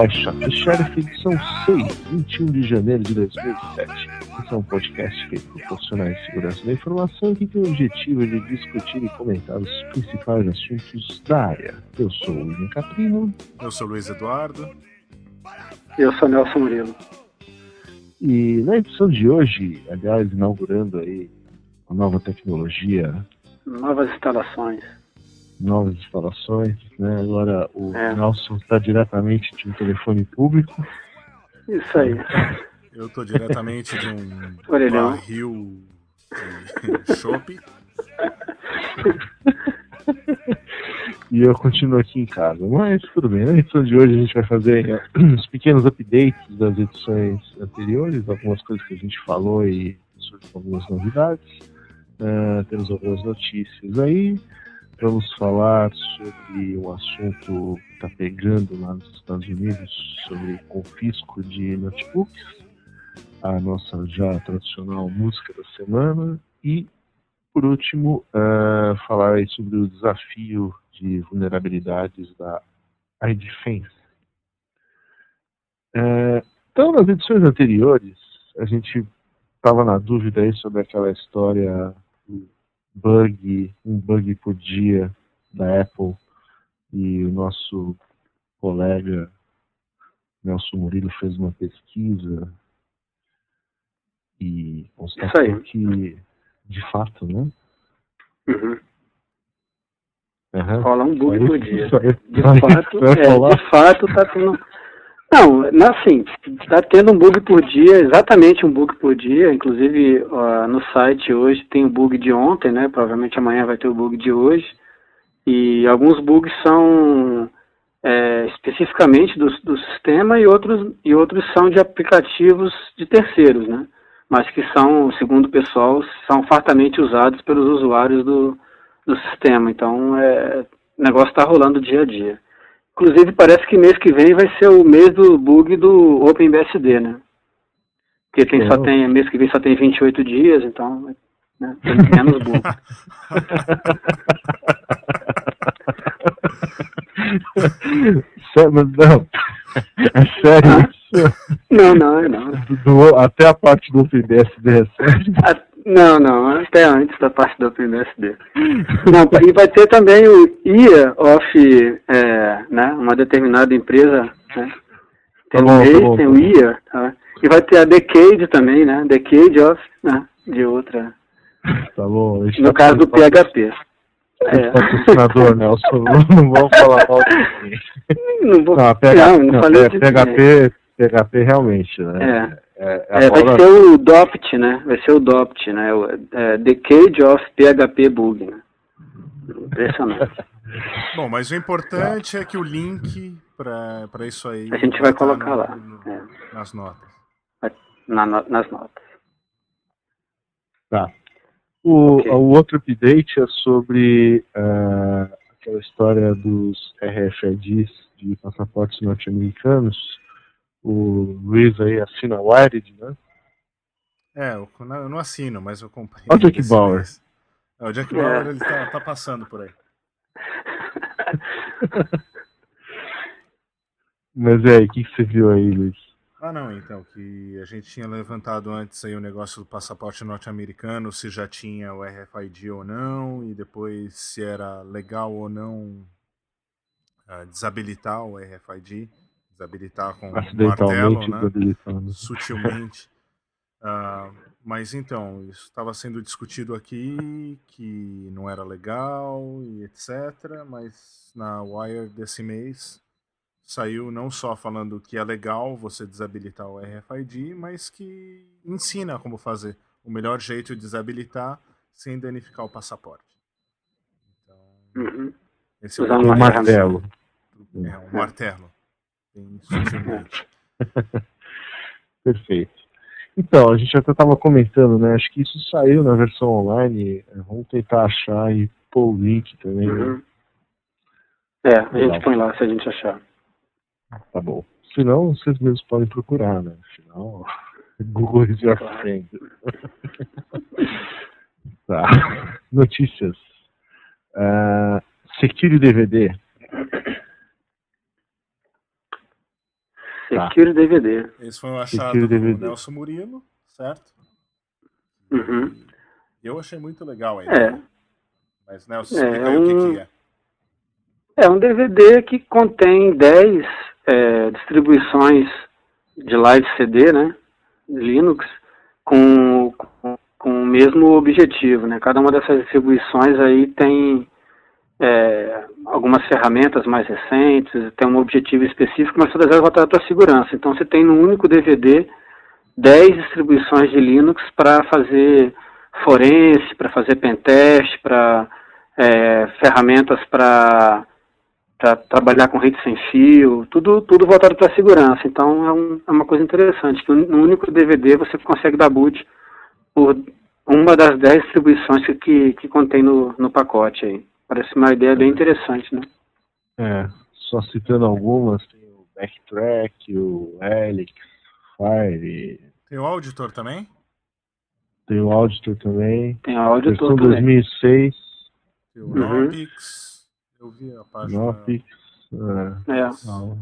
O iShot the Sheriff, edição 6, 21 de janeiro de 2007. Esse é um podcast feito por profissionais de segurança da informação que tem o objetivo de discutir e comentar os principais assuntos da área. Eu sou o William Caprino Eu sou o Luiz Eduardo. Eu sou Nelson Murilo. e na edição de hoje, aliás, inaugurando aí uma nova tecnologia, Novas instalações. Novas instalações, né? Agora o É. Nelson está diretamente de um telefone público. Isso aí. Eu tô diretamente de um Orelhão. barril de. E eu continuo aqui em casa. Mas tudo bem, na edição de hoje a gente vai fazer eh, uns pequenos updates das edições anteriores, algumas coisas que a gente falou e surgem algumas novidades. Eh, temos algumas notícias aí. Vamos falar sobre um assunto que está pegando lá nos Estados Unidos, sobre confisco de notebooks, a nossa já tradicional música da semana e por último, eh, falar sobre o desafio de vulnerabilidades da iDefense. Eh, então, nas edições anteriores, a gente estava na dúvida aí sobre aquela história bug, um bug por dia da Apple, e o nosso colega Nelson Murilo fez uma pesquisa e constatou que, de fato, né? Uhum. Rola um bug por dia. De fato, é, de fato tá tendo. Não, assim, tá tendo um bug por dia, exatamente um bug por dia. Inclusive ó, no site hoje tem o bug de ontem, né? Provavelmente amanhã vai ter o bug de hoje. E alguns bugs são é, especificamente do, do sistema e outros, e outros são de aplicativos de terceiros, né? Mas que são, segundo o pessoal, são fartamente usados pelos usuários do, do sistema. Então, é, o negócio está rolando dia a dia. Inclusive, parece que mês que vem vai ser o mês do bug do OpenBSD, né? Porque tem, só tem, mês que vem só tem 28 dias, então né, tem menos bug. Não. É sério isso? Não, não, é não. Do- até a parte do PBSD é sério? Não, não, até antes da parte do OpenBSD. Não, e vai ter também o IA of é, né, uma determinada empresa, né? Tem Tá bom, o tá bom, tem tá o bom. IA, tá? E vai ter a Decade também, né? Decade of, né? De outra. Tá bom. No tá caso do PHP. Esse patrocinador, Nelson, não vamos falar mal de. Não vou. Não, a Não, PHP, não não, falei é PHP, PHP realmente, né? É, é É, vai agora- ser o DOPT, né? Vai ser o DOPT, né? O, é, Decade of PHP Bug, né? Impressionante. Bom, mas o importante é que o link pra pra isso aí. A gente vai tá colocar no- lá, no- é. Nas notas. Na- na- nas notas. Tá. O, Ok. o outro update é sobre ah, aquela história dos RFIDs de passaportes norte-americanos. O Luiz aí assina a Wired, né? É, eu, não- assino, mas eu comprei. Olha o Jack Bauer. É, o Jack É. Bauer ele tá, tá passando por aí. Mas é, o que, que você viu aí, Luiz? Ah, não, então, que a gente tinha levantado antes aí o negócio do passaporte norte-americano, se já tinha o RFID ou não, e depois se era legal ou não ah, desabilitar o RFID, desabilitar com um martelo, né? sutilmente. Ah, mas então, isso estava sendo discutido aqui, que não era legal e etc. Mas na Wire desse mês saiu não só falando que é legal você desabilitar o RFID, mas que ensina como fazer o melhor jeito de desabilitar sem danificar o passaporte. Então, uhum. esse é o um martelo. É, um martelo. Bem sutilmente. Perfeito. Então, a gente até estava comentando, né? Acho que isso saiu na versão online. Vamos tentar achar e pôr o link também. Né? Uhum. É, a gente põe lá se a gente achar. Tá bom. Se não, vocês mesmos podem procurar, né? Afinal, Google is your friend. tá. Notícias. Uh, Secure DVD. Secure tá. DVD. Esse foi um achado do Nelson Murilo, certo? Uhum. Eu achei muito legal a ideia. É. Mas, Nelson, explica é, aí um... o que, que é. É um DVD que contém 10 é, distribuições de live CD, né, Linux, com, com, com, o mesmo objetivo, né. Cada uma dessas distribuições aí tem é, algumas ferramentas mais recentes, tem um objetivo específico, mas todas elas voltadas para a segurança. Então você tem no único DVD 10 distribuições de Linux para fazer forense, para fazer pentest, para é, ferramentas para trabalhar com rede sem fio, tudo, tudo voltado para a segurança. Então é, um, é, uma coisa interessante, que no único DVD você consegue dar boot por uma das dez distribuições que, que, que contém no, no pacote aí. Parece uma ideia bem interessante, né? É, só citando algumas, tem o Backtrack, o Helix, Fire. Tem o Auditor também? Tem o Auditor também. Tem o Auditor Versão também. 2006. Tem o uhum. Nopix. Eu vi a página. Nopix. É, é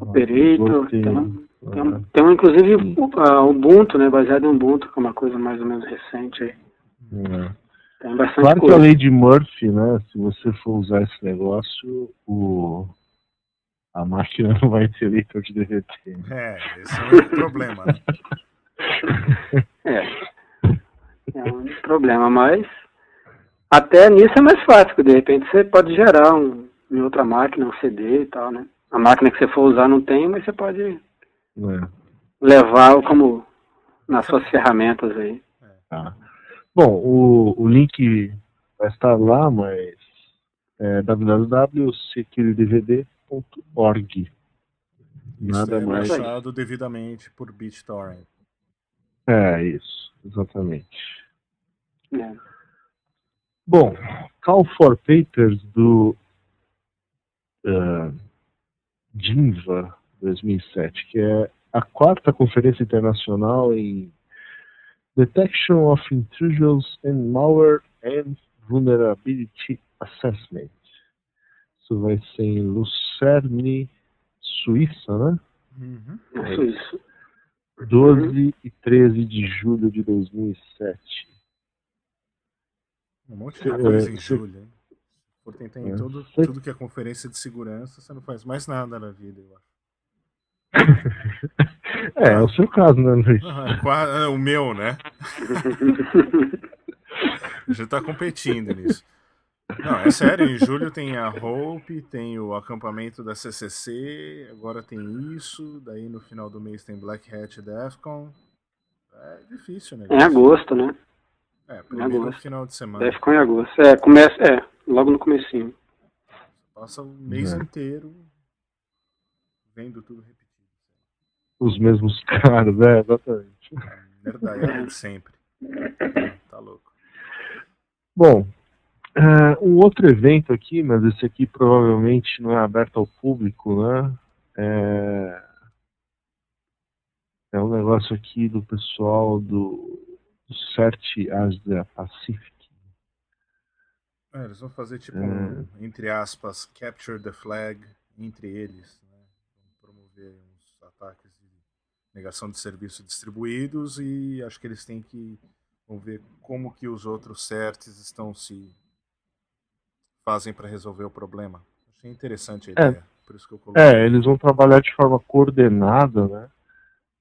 Operator. Tem, tem, tem, um, inclusive, o Ubuntu, né? Baseado em Ubuntu, que é uma coisa mais ou menos recente aí. É. Tem bastante claro coisa. que a lei de Murphy, né? Se você for usar esse negócio, o, a máquina não vai ter leitor de DVD. É, esse é o problema, né? É. É um problema, mas até nisso é mais fácil, porque de repente você pode gerar um, em outra máquina, um CD e tal, né? A máquina que você for usar não tem, mas você pode é. levar como nas suas ferramentas aí. Tá. Bom, o, o link vai estar lá, mas é www.securedvd.org. Nada é mais. baixado devidamente por BitTorrent. É, isso, exatamente. É. Bom, Call for Papers do uh, DINVA 2007, que é a quarta conferência internacional em Detection of Intrusions and Malware and Vulnerability Assessment. Isso vai ser em Lucerne, Suíça, né? Uhum. É Suíça. 12 uhum. e 13 de julho de 2007. Um monte de coisa em julho, hein? Por tentar em é. tudo, tudo que é conferência de segurança, você não faz mais nada na vida, eu acho. é, é o seu caso, né, Luiz? É, o meu, né? a gente tá competindo nisso. Não, é sério, em julho tem a Hope, tem o acampamento da CCC, agora tem isso, daí no final do mês tem Black Hat e Defcon. É difícil, né? Em agosto, né? É, primeiro no final de semana. Defcon em agosto. É, começa, é, logo no comecinho. Passa o mês é. inteiro vendo tudo. Os mesmos caras, é, exatamente. Verdade, é sempre. Tá louco. Bom, uh, um outro evento aqui, mas esse aqui provavelmente não é aberto ao público, né? É, é um negócio aqui do pessoal do, do CERT Asia Pacific. É, eles vão fazer tipo, um, entre aspas, capture the flag entre eles, né? Vão promover uns ataques negação de serviços distribuídos e acho que eles têm que vão ver como que os outros certs estão se fazem para resolver o problema. Achei interessante a é. ideia, é, por isso que eu coloquei. É, eles vão trabalhar de forma coordenada, né?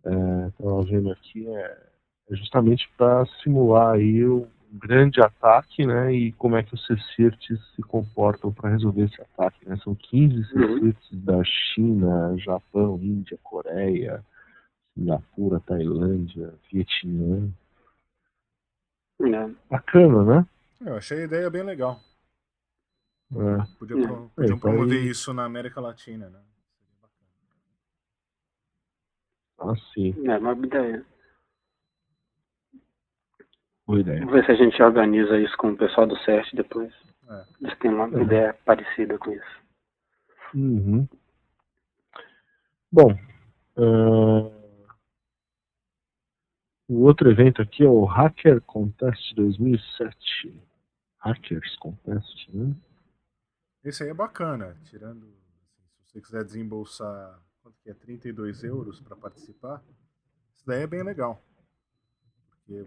É, vendo aqui, é, é justamente para simular aí o um grande ataque, né? E como é que os CECIRTs se comportam para resolver esse ataque, né? São 15 CECIRTs uhum. da China, Japão, Índia, Coreia, Singapura, Tailândia, Vietnã. É. Bacana, né? Eu achei a ideia bem legal. É. Podia, pro, é, podiam promover aí... isso na América Latina, né? Ah, sim. É uma ideia. Boa ideia. Vamos ver se a gente organiza isso com o pessoal do CERT depois. É. Eles têm uma é. ideia parecida com isso. Uhum. Bom, uh... o outro evento aqui é o Hacker Contest 2007. Hackers Contest, né? Esse aí é bacana, tirando, assim, se você quiser desembolsar, quanto que é, 32 euros para participar, isso daí é bem legal.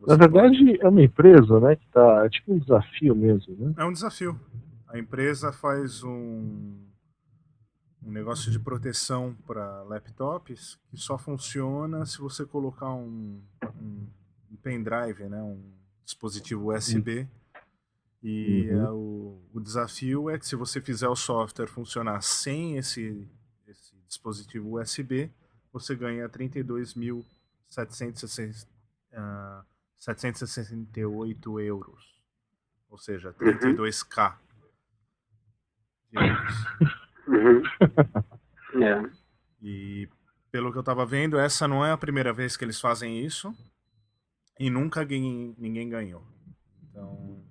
Na verdade, pode... é uma empresa, né, que tá, é tipo um desafio mesmo, né? É um desafio. A empresa faz um, um negócio de proteção para laptops que só funciona se você colocar um, um, um pendrive, né, um dispositivo USB. E uhum. é o, o desafio é que se você fizer o software funcionar sem esse, esse dispositivo USB, você ganha 32.768 uh, ah, euros. Ou seja, 32k. Uhum. é. E pelo que eu estava vendo, essa não é a primeira vez que eles fazem isso. E nunca ninguém, ninguém ganhou. Então,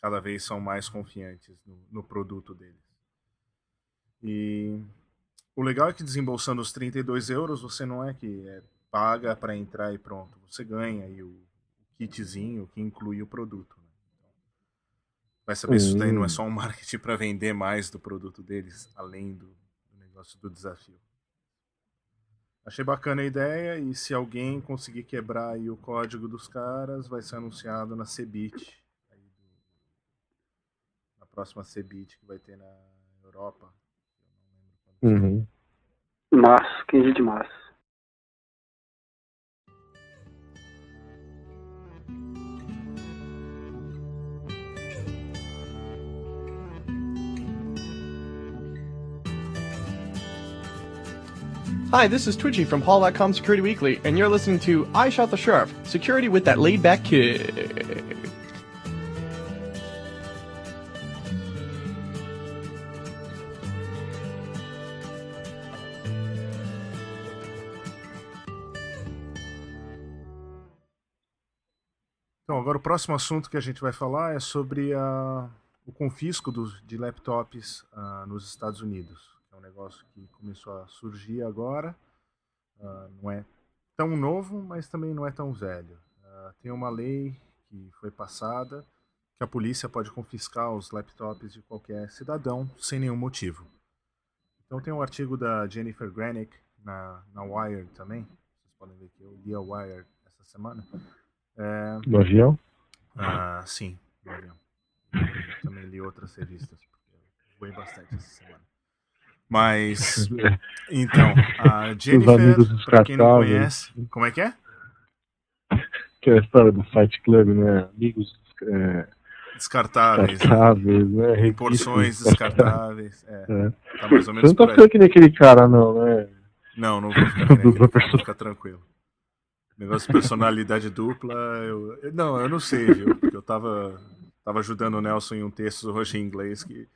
cada vez são mais confiantes no, no produto deles. E o legal é que desembolsando os 32 euros, você não é que é, paga para entrar e pronto. Você ganha aí o, o kitzinho que inclui o produto. Né? Vai saber uhum. se isso daí não é só um marketing para vender mais do produto deles, além do, do negócio do desafio. Achei bacana a ideia e se alguém conseguir quebrar o código dos caras, vai ser anunciado na Cebit próxima CeBIT que vai ter na Europa. Uhum. Março, 15 de março. Hi, this is Twitchy from Paul.com Security Weekly, and you're listening to I Shot the Sheriff, security with that laid back kid. Então, agora o próximo assunto que a gente vai falar é sobre a, o confisco de laptops uh, nos Estados Unidos. Um negócio que começou a surgir agora. Uh, não é tão novo, mas também não é tão velho. Uh, tem uma lei que foi passada que a polícia pode confiscar os laptops de qualquer cidadão sem nenhum motivo. Então tem um artigo da Jennifer Granick na, na Wired também. Vocês podem ver que eu li a Wired essa semana. É... Do avião? Ah, sim, do avião. também li outras revistas, porque eu voei bastante essa semana. Mas, então, a Jennifer, pra quem não conhece, como é que é? Que é a história do Fight Club, né? Amigos é, descartáveis, descartáveis né? né? Porções descartáveis. É, é. Tá mais ou menos Você não tá ficando que nem aquele cara, não, né? Não, não vou ficar que nem aquele cara, ficar tranquilo. Negócio de personalidade dupla, eu, não, eu não sei, viu? Porque eu tava, tava ajudando o Nelson em um texto hoje em inglês que,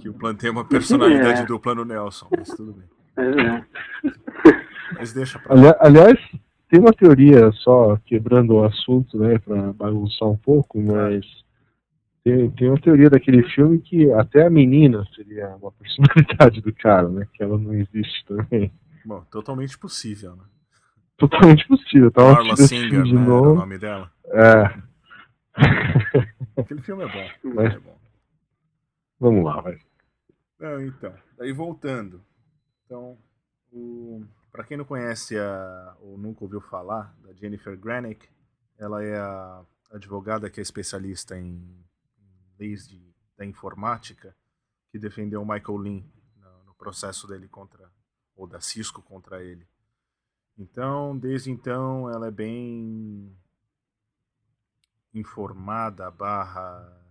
que eu plantei uma personalidade é. dupla no Nelson, mas tudo bem. É. Mas deixa pra lá. Aliás, tem uma teoria só quebrando o assunto, né, pra bagunçar um pouco, mas tem, tem uma teoria daquele filme que até a menina seria uma personalidade do cara, né? Que ela não existe também. Bom, totalmente possível, né? totalmente possível. Tava Marla Singer, de né, novo. o nome dela. É. Aquele filme é bom. Mas... É bom. Vamos lá, vai. então, daí voltando. Então, para quem não conhece a... ou nunca ouviu falar da Jennifer Granick, ela é a advogada que é especialista em, leis de... da informática, que defendeu o Michael Lynn no, no processo dele contra, ou da Cisco contra ele. Então, desde então, ela é bem informada barra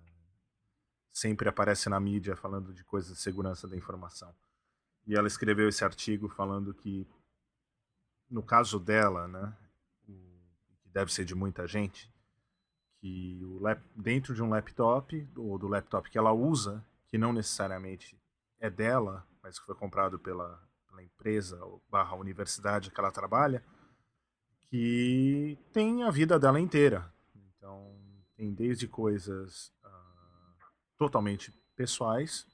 sempre aparece na mídia falando de coisas de segurança da informação. E ela escreveu esse artigo falando que, no caso dela, né, que deve ser de muita gente, que o lap, dentro de um laptop, ou do laptop que ela usa, que não necessariamente é dela, mas que foi comprado pela, pela empresa ou barra universidade que ela trabalha, que tem a vida dela inteira. Então, tem desde coisas totalmente pessoais,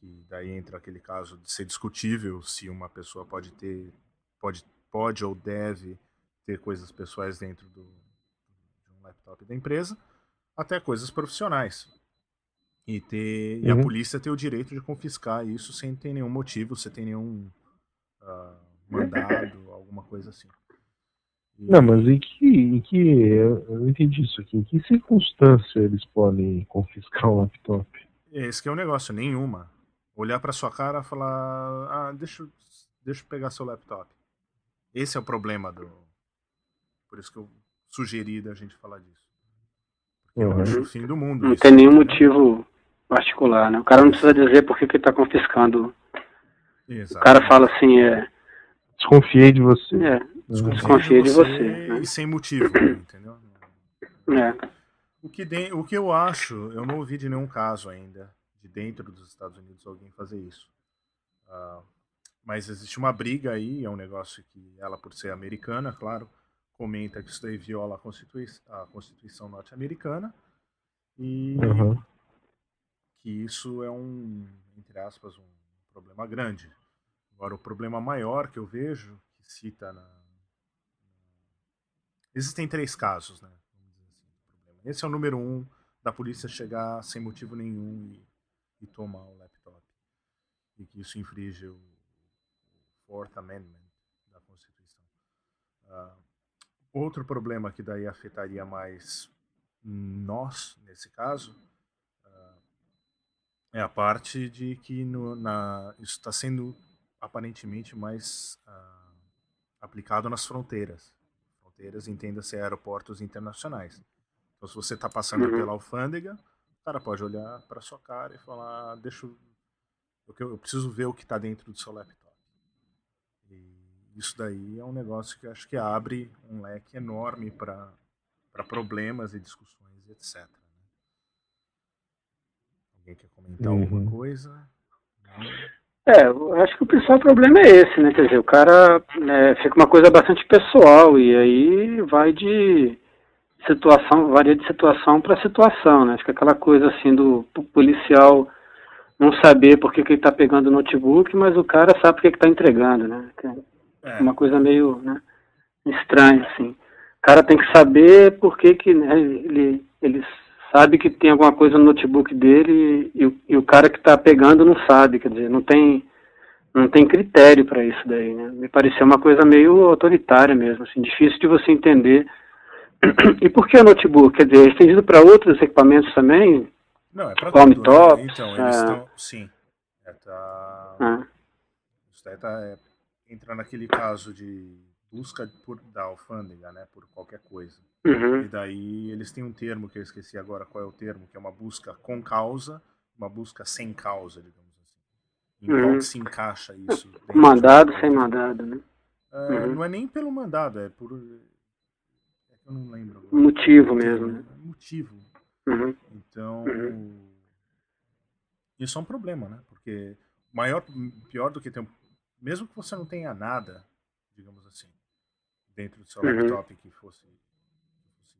que daí entra aquele caso de ser discutível se uma pessoa pode ter, pode, pode ou deve ter coisas pessoais dentro do, de um laptop da empresa, até coisas profissionais. E, ter, uhum. e a uhum. polícia ter o direito de confiscar isso sem ter nenhum motivo, sem ter nenhum uh, mandado, alguma coisa assim. Não, mas em que, em que. Eu não entendi isso aqui. Em que circunstância eles podem confiscar um laptop? Esse que é o um negócio, nenhuma. Olhar para sua cara e falar: Ah, deixa, deixa eu pegar seu laptop. Esse é o problema do. Por isso que eu sugeri da gente falar disso. Porque uhum. eu acho o fim do mundo. Não isso, tem nenhum motivo particular, né? O cara não precisa dizer por que, que ele tá confiscando. Exato. O cara fala assim: é. Desconfiei de você. É, desconfia de você. De você né? E sem motivo, entendeu? É. O que, de, o que eu acho, eu não ouvi de nenhum caso ainda, de dentro dos Estados Unidos, alguém fazer isso. Uh, mas existe uma briga aí, é um negócio que ela, por ser americana, claro, comenta que isso daí viola a Constituição, a Constituição norte-americana e uhum. que isso é um, entre aspas, um problema grande. Agora, o problema maior que eu vejo, que cita na, Existem três casos, né? Assim, Esse é o número um da polícia chegar sem motivo nenhum e, e tomar o laptop. E que isso infringe o, Fourth Amendment da Constituição. Uh, outro problema que daí afetaria mais nós, nesse caso, uh, é a parte de que no, na, isso está sendo aparentemente mais uh, aplicado nas fronteiras fronteiras, entenda-se aeroportos internacionais. Então, se você está passando uhum. pela alfândega, o cara pode olhar para sua cara e falar: deixa eu, eu preciso ver o que está dentro do seu laptop. E isso daí é um negócio que acho que abre um leque enorme para problemas e discussões, etc. Né? Alguém quer comentar uhum. alguma coisa? Não? É, eu acho que o principal problema é esse, né? Quer dizer, o cara né, fica uma coisa bastante pessoal e aí vai de situação, varia de situação para situação, né? Fica aquela coisa assim do policial não saber por que, que ele está pegando o notebook, mas o cara sabe por que está entregando, né? É, é uma coisa meio né, estranha, assim. O cara tem que saber por que, que né, ele, ele sabe que tem alguma coisa no notebook dele e, e, e o cara que está pegando não sabe, quer dizer, não tem não tem critério para isso daí, né? Me pareceu uma coisa meio autoritária mesmo, assim, difícil de você entender. E por que o notebook? Quer dizer, é estendido para outros equipamentos também? Não, é para tudo. Né? Então, eles estão, é... sim. É, tá... Ah. Isso daí tá, é, entra naquele caso de busca por, da alfândega, né, por qualquer coisa. Uhum. E daí eles têm um termo que eu esqueci agora qual é o termo, que é uma busca com causa, uma busca sem causa, digamos assim. Em uhum. qual se encaixa isso? Mandado, sem mandado, né? É, uhum. Não é nem pelo mandado, é por. É que eu não lembro. Agora. Motivo mesmo. Né? Motivo. Uhum. Então. Uhum. Isso é um problema, né? Porque maior, pior do que ter. Mesmo que você não tenha nada, digamos assim, dentro do seu uhum. laptop que fosse, que fosse,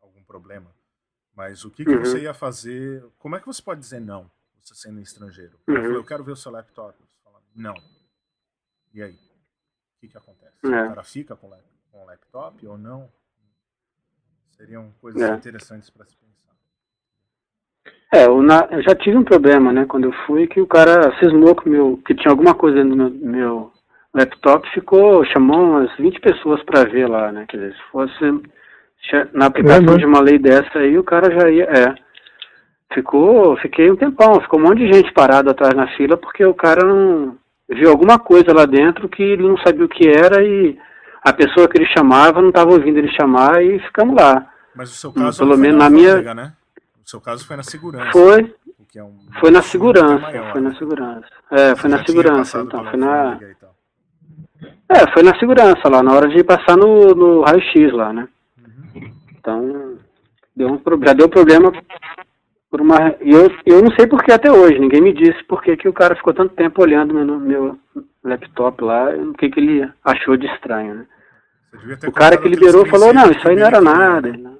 algum problema. Mas o que, que uhum. você ia fazer? Como é que você pode dizer não, você sendo estrangeiro? Uhum. Eu, eu quero ver o seu laptop. Você fala, não. E aí? O que, que acontece? É. O cara fica com, com o laptop ou não? Seriam coisas é. interessantes para se pensar. É, eu, na, eu, já tive um problema, né, quando eu fui, que o cara cismou com meu, que tinha alguma coisa no meu, meu laptop ficou, chamou umas 20 pessoas para ver lá, né? Quer dizer, se fosse na aplicação é, de uma lei dessa aí, o cara já ia. É. Ficou, fiquei um tempão, ficou um monte de gente parado atrás na fila porque o cara não viu alguma coisa lá dentro que ele não sabia o que era e a pessoa que ele chamava não estava ouvindo ele chamar e ficamos lá. Mas o seu caso Pelo menos na na minha- né? O seu caso foi na segurança. Foi, é um- foi na segurança, maior, foi na né? segurança. É, Você foi na segurança, então, foi na... É, foi na segurança lá, na hora de passar no, no raio-x lá, né? Uhum. Então, deu um, já deu problema por uma. E eu, eu não sei por que até hoje, ninguém me disse por que, que o cara ficou tanto tempo olhando meu, meu laptop lá, o que, que ele achou de estranho, né? O cara que liberou falou, não, isso aí não era nada. né?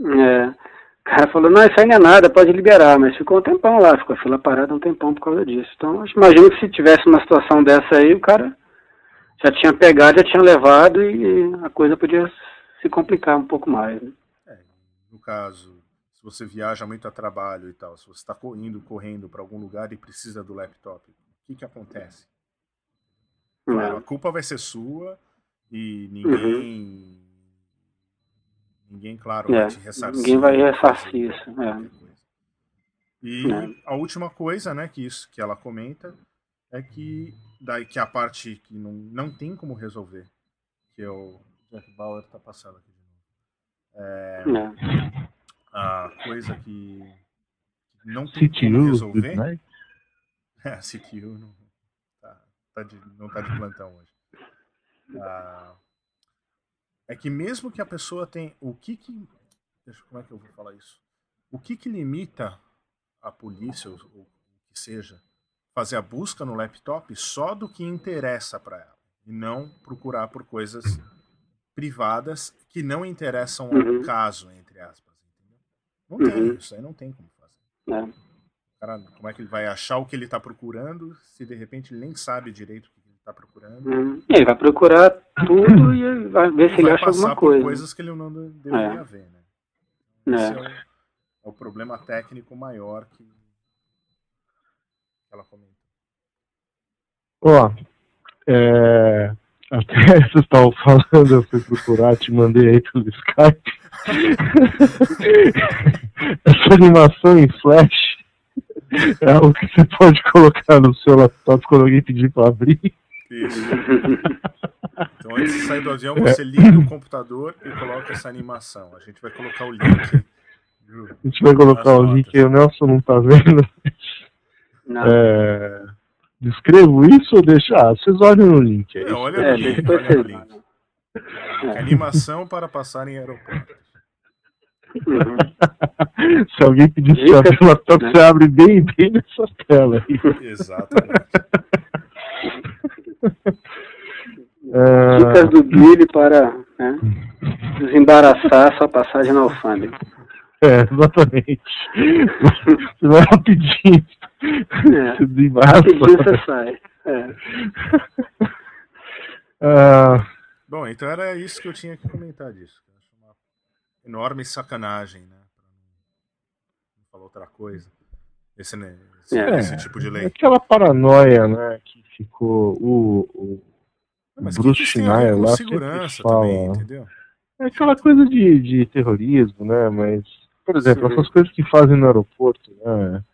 É. O cara falou, não, isso aí não é nada, pode liberar, mas ficou um tempão lá, ficou a fila parada um tempão por causa disso. Então, imagino que se tivesse uma situação dessa aí, o cara já tinha pegado, já tinha levado e a coisa podia se complicar um pouco mais. Né? É, no caso, se você viaja muito a trabalho e tal, se você está indo correndo para algum lugar e precisa do laptop, o que, que acontece? Claro, a culpa vai ser sua e ninguém. Ninguém, claro, É, vai te ressarcir. ninguém vai ressarcir isso, é. E a última coisa, né, que isso que ela comenta é que daí que a parte que não, não tem como resolver, que é o Jack Bauer tá passando aqui de novo. É, É. a coisa que não tem como CTU, resolver. good night. É, a CTU não tá, tá de, não tá de plantão hoje. Ah, é que mesmo que a pessoa tem. O que que. Deixa, como é que eu vou falar isso? O que que limita a polícia, ou ou o que seja, fazer a busca no laptop só do que interessa para ela? E não procurar por coisas privadas que não interessam ao Uhum. caso, entre aspas. Entendeu? Não tem, Uhum. isso aí não tem como fazer. É. Cara, como é que ele vai achar o que ele está procurando se de repente ele nem sabe direito o que ele está procurando? Hum. Ele vai procurar tudo e vai ver se ele vai acha alguma por coisa. coisas que ele não deveria É. ver, né? Esse é É. o, é o problema técnico maior que ela comenta. Ó, é, até vocês estavam falando, eu fui procurar, te mandei aí pelo Skype. Essa animação em flash é algo que você pode colocar no seu laptop quando alguém pedir para abrir. Isso. Então antes de sair do avião, você liga o computador e coloca essa animação. A gente vai colocar o link. A gente vai colocar o link o Nelson não tá vendo. É, descrevo isso ou deixa? Ah, vocês olham no link aí. Não, olha É, no link, depois olha no você- link. Animação para passar em aeroporto. Uhum. Se alguém pedir pra Dicas, abrir o laptop, né? você abre bem, bem nessa tela aí. Exatamente. É, Dicas do Billy para né, desembaraçar sua passagem na alfândega. É, exatamente. Você vai rapidinho. É. Desembaraça. Rapidinho você sai. É. Ah, Bom, então era isso que eu tinha que comentar disso. Acho uma enorme sacanagem, né? Pra não falar outra coisa. Esse, né, esse, É. esse tipo de é lei. aquela paranoia, né, que ficou o, o Mas Bruce Schneier com lá segurança fala. também, entendeu? É aquela coisa de, de terrorismo, né? Mas, por exemplo, Sim. essas coisas que fazem no aeroporto, né?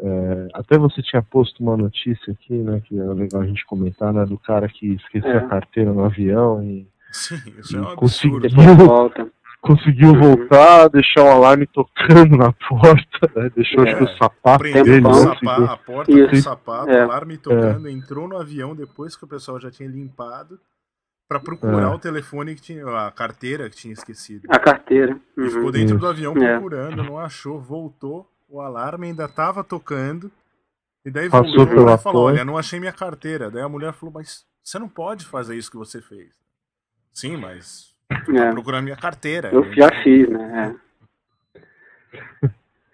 É, até você tinha posto uma notícia aqui, né? Que era legal a gente comentar, né? Do cara que esqueceu É. a carteira no avião e Sim, isso é um Consegui- absurdo. Depois volta. conseguiu Uhum. voltar, deixar o alarme tocando na porta, né? Deixou acho que o É. sapato Prendeu dele. o né, sapa- segurou. a porta com o Isso. sapato, É. alarme tocando, entrou no avião depois que o pessoal já tinha limpado pra procurar É. o telefone que tinha, a carteira que tinha esquecido. A carteira. E Uhum. ficou dentro do Isso. avião É. procurando, não achou, voltou, o alarme ainda tava tocando. E daí Passou voltou pela e falou: porta. Olha, não achei minha carteira. Daí a mulher falou: Mas você não pode fazer isso que você fez. Sim, mas tá É. procurando minha carteira. Eu já fiz, né?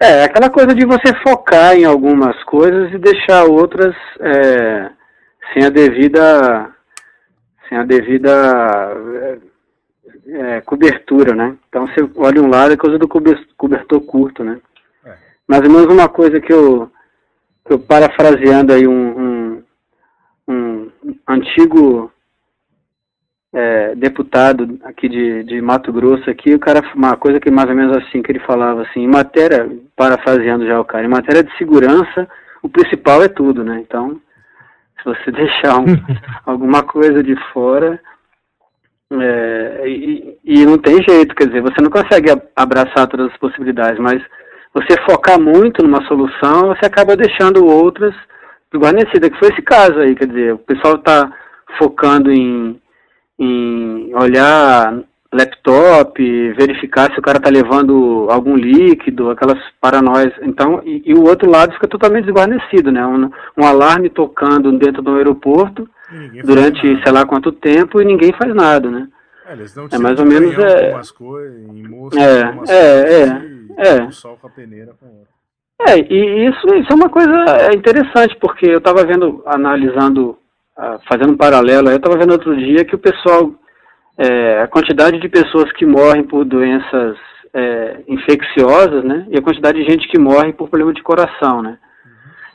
É. é, aquela coisa de você focar em algumas coisas e deixar outras é, sem a devida sem a devida é, é, cobertura, né? Então você olha um lado é coisa do cober- cobertor curto, né? Mais ou menos uma coisa que eu, que eu parafraseando aí um, um, um antigo é, deputado aqui de, de Mato Grosso aqui, o cara, uma coisa que mais ou menos assim, que ele falava assim, em matéria, parafraseando já o cara, em matéria de segurança, o principal é tudo, né? Então, se você deixar um- alguma coisa de fora, É, e, e, não tem jeito, quer dizer, você não consegue abraçar todas as possibilidades, mas você focar muito numa solução, você acaba deixando outras guarnecidas, que foi esse caso aí, quer dizer, o pessoal está focando em, em olhar laptop, verificar se o cara está levando algum líquido, aquelas paranoias. Então, e, e, o outro lado fica totalmente desguarnecido, né? Um, um alarme tocando dentro do aeroporto durante sei lá quanto tempo e ninguém faz nada, né? É, eles não é mais ou menos é. Coisas, em moço, é, é, é, é. O sol com a peneira com outra. É, e isso, isso é uma coisa interessante, porque eu estava vendo, analisando, ah, fazendo um paralelo, eu estava vendo outro dia que o pessoal é, a quantidade de pessoas que morrem por doenças é, infecciosas, né? E a quantidade de gente que morre por problema de coração, né?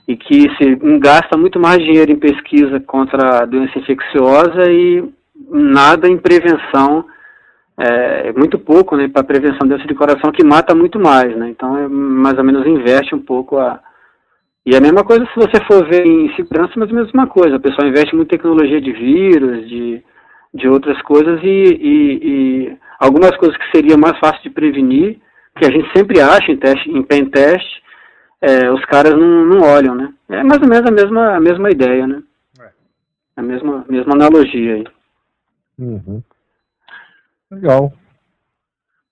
E que se gasta muito mais dinheiro em pesquisa contra a doença infecciosa e nada em prevenção, é, muito pouco, né? Para prevenção doença de coração que mata muito mais, né? Então é mais ou menos inverte um pouco a e a mesma coisa se você for ver em segurança, mas a mesma coisa. O pessoal investe muito em tecnologia de vírus, de de outras coisas e, e, e, algumas coisas que seria mais fácil de prevenir, que a gente sempre acha em teste, em pen teste, é, os caras não, não olham, né? É mais ou menos a mesma, a mesma ideia, né? É. A mesma, mesma analogia aí. Uhum. Legal.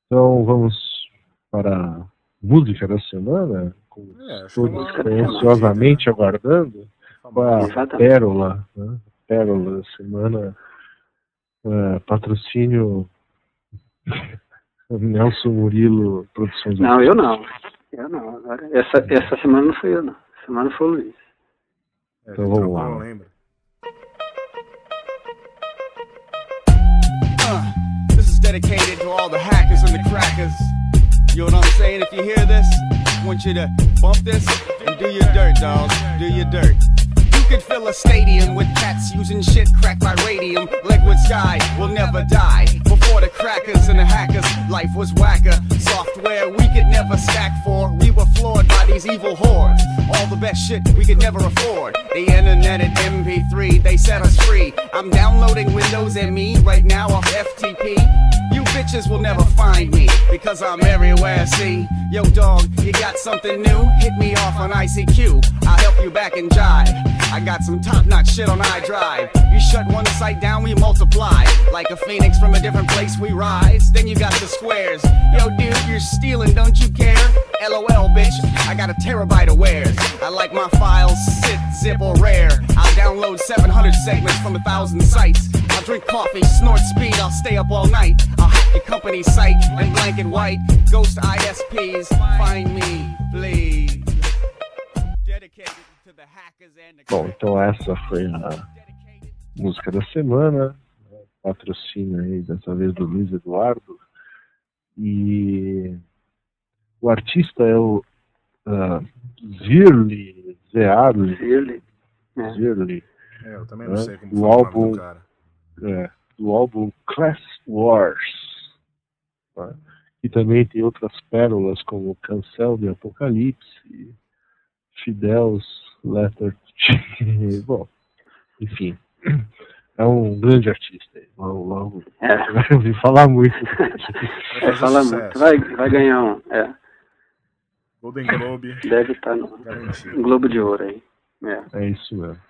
Então vamos para a música da semana, com é, todos ansiosamente aguardando. Qual a pérola, né? pérola da semana é, patrocínio Nelson Murilo Produções. Não, eu não. Eu não. Agora, essa, essa semana não fui eu, não. Essa semana foi o Luiz. É, então vamos lá. Dedicated to all the hackers and the crackers. You know what I'm saying? If you hear this, I want you to bump this and do your dirt, dog. Do your dirt You could fill a stadium with cats using shit cracked by radium. Liquid sky will never die. Before the crackers and the hackers, life was whacker. Software we could never stack for. We were floored by these evil hordes. All the best shit we could never afford. The internet and MP3, they set us free. I'm downloading Windows ME right now off FTP. You bitches will never find me because I'm everywhere. See, yo, dog, you got something new? Hit me off on ICQ. I'll help you back and jive. I got some top notch shit on iDrive. You shut one site down, we multiply. Like a phoenix from a different place, we rise. Then you got the squares. Yo, dude, you're stealing, don't you care? LOL, bitch, I got a terabyte of wares. I like my files sit, zip, or rare. I'll download 700 segments from a thousand sites. I'll drink coffee, snort speed, I'll stay up all night. I'll hack your company site and white. Ghost ISPs, find me, please. Bom, então essa foi a música da semana, né? patrocínio aí dessa vez do Luiz Eduardo. E o artista é o uh, Zirli, Zearli. Zirli. É. Zirli. É, eu também não né? sei como o álbum, do cara. É, do álbum Class Wars. Né? E também tem outras pérolas como Cancel de Apocalipse, Fidels Letter. Bom, enfim. É um grande artista. Logo, logo. É. Vai ouvir falar muito. Vai falar muito. Vai, vai ganhar um. É. Golden Globe. Deve estar no Garantido. Globo de Ouro aí. É. é isso mesmo.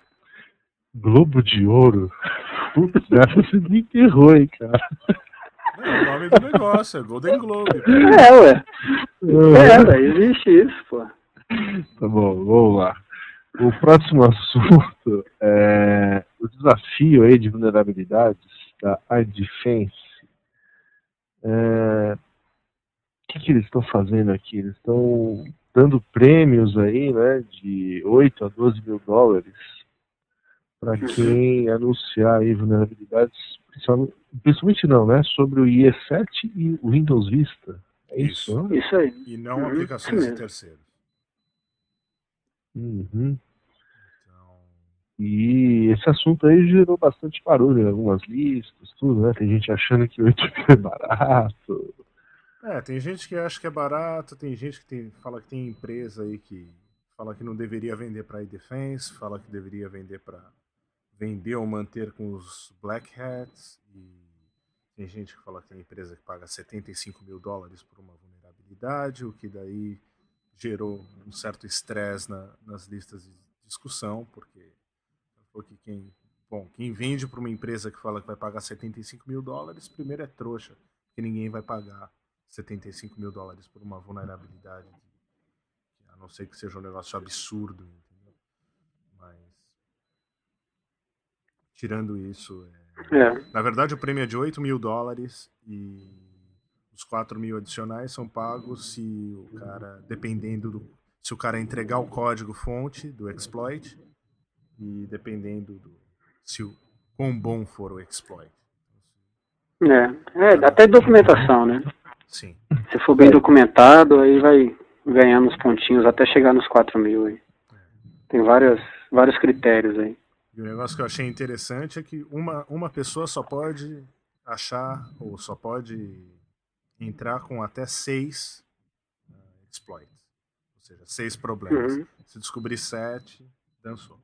Globo de Ouro? Putz, você me enterrou, hein, cara. Não, é o nome do negócio é Golden Globe. É, ué. É, ué, existe isso, pô. Tá bom, vamos lá. O próximo assunto é o desafio aí de vulnerabilidades da iDefense. É, o que, que eles estão fazendo aqui? Eles estão dando prêmios aí, né, de 8 a 12 mil dólares para quem anunciar aí vulnerabilidades, principalmente, principalmente não, né, sobre o IE7 e o Windows Vista. É isso? Isso, isso aí. E não uhum. aplicações de terceiros. Uhum. E esse assunto aí gerou bastante barulho em algumas listas, tudo, né? Tem gente achando que o 8 é barato. É, tem gente que acha que é barato, tem gente que tem, fala que tem empresa aí que fala que não deveria vender para iDefense, fala que deveria vender para vender ou manter com os Black Hats. E Tem gente que fala que tem empresa que paga 75 mil dólares por uma vulnerabilidade, o que daí gerou um certo estresse na, nas listas de discussão, porque, porque quem, bom, quem vende para uma empresa que fala que vai pagar 75 mil dólares, primeiro é trouxa, porque ninguém vai pagar 75 mil dólares por uma vulnerabilidade, a não ser que seja um negócio absurdo, entendeu? Mas, tirando isso, é... É. na verdade o prêmio é de 8 mil dólares e os 4 mil adicionais são pagos se o cara, dependendo do. Se o cara entregar o código fonte do exploit e dependendo do. Se o quão bom for o exploit. É, é até documentação, né? Sim. Se for bem documentado, aí vai ganhando os pontinhos até chegar nos 4 mil aí. Tem vários, vários critérios aí. E o negócio que eu achei interessante é que uma, uma pessoa só pode achar, ou só pode entrar com até seis uh, exploits. Ou seja, seis problemas. Uhum. Se descobrir sete, dançou.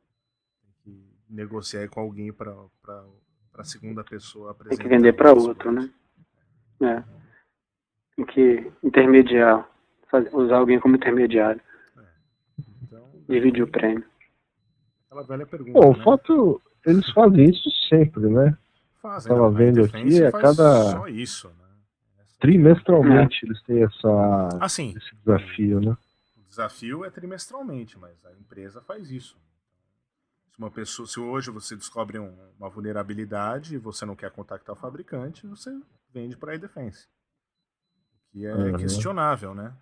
Tem que negociar com alguém para a segunda pessoa apresentar. Tem que vender para outro, né? É. Tem que intermediar, fazer, usar alguém como intermediário. É. Então, Dividir o prêmio. Aquela velha pergunta. Bom, né? o fato, eles fazem isso sempre, né? Fazem. Estava vendo aqui, a cada. Só isso, né? Trimestralmente é. eles têm essa, ah, esse desafio, né? O desafio é trimestralmente, mas a empresa faz isso. Se uma pessoa, se hoje você descobre um, uma vulnerabilidade e você não quer contactar o fabricante, você vende para a iDefense. Que é uhum. questionável, né?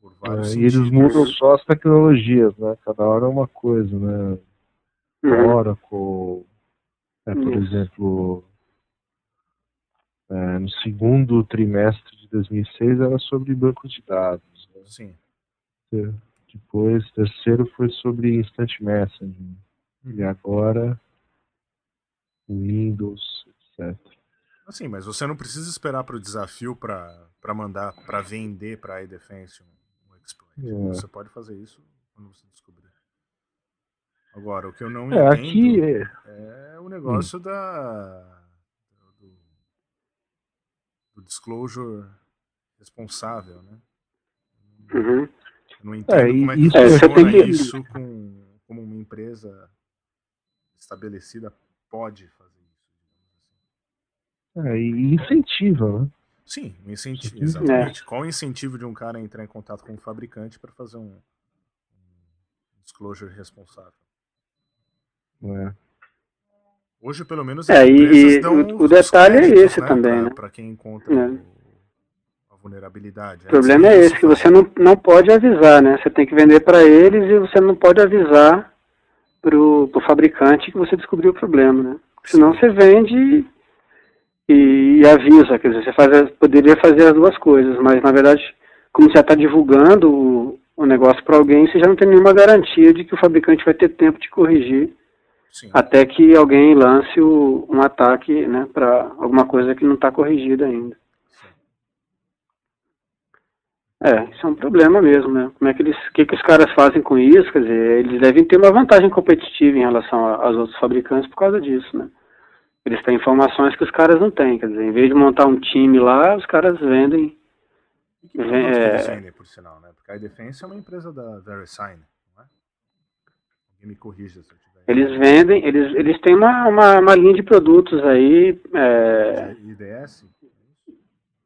Por vários é, e eles mudam só as tecnologias, né? Cada hora é uma coisa, né? Uhum. Oracle, é, por exemplo, é, no segundo trimestre de 2006 era sobre bancos de dados. Né? Sim. Depois, terceiro foi sobre Instant Messaging. Uhum. E agora, Windows, etc. Assim, mas você não precisa esperar para o desafio para mandar, para vender para a iDefense um, um exploit. É. Você pode fazer isso quando você descobrir. Agora, o que eu não é, entendo aqui... é o negócio hum. da do disclosure responsável, né? Uhum. não entendo é, como é que isso, é, funciona que... isso com, como uma empresa estabelecida pode fazer isso. É, e incentiva, né? Sim, um incentivo, exatamente. É. Qual o incentivo de um cara entrar em contato com um fabricante para fazer um, um disclosure responsável? É. Hoje, pelo menos, é, e, o, o detalhe é esse né, também, pra, né? Para quem encontra é. a vulnerabilidade. O problema é esse, que você não, não pode avisar, né? Você tem que vender para eles e você não pode avisar pro, pro fabricante que você descobriu o problema, né? Senão você vende e, e, avisa, quer dizer, você faz, poderia fazer as duas coisas, mas na verdade, como você está divulgando o, o negócio para alguém, você já não tem nenhuma garantia de que o fabricante vai ter tempo de corrigir Sim. até que alguém lance o, um ataque né, para alguma coisa que não está corrigida ainda. É, isso é um problema mesmo, né? Como é que eles, o que, que os caras fazem com isso? Quer dizer, eles devem ter uma vantagem competitiva em relação aos outros fabricantes por causa disso, né? Eles têm informações que os caras não têm, quer dizer, em vez de montar um time lá, os caras vendem. E que é... eles vendem, por sinal, né? Porque a iDefense é uma empresa da VeriSign, não é? Alguém me corrija se eu eles vendem, eles, eles têm uma, uma, uma linha de produtos aí. É, IDS?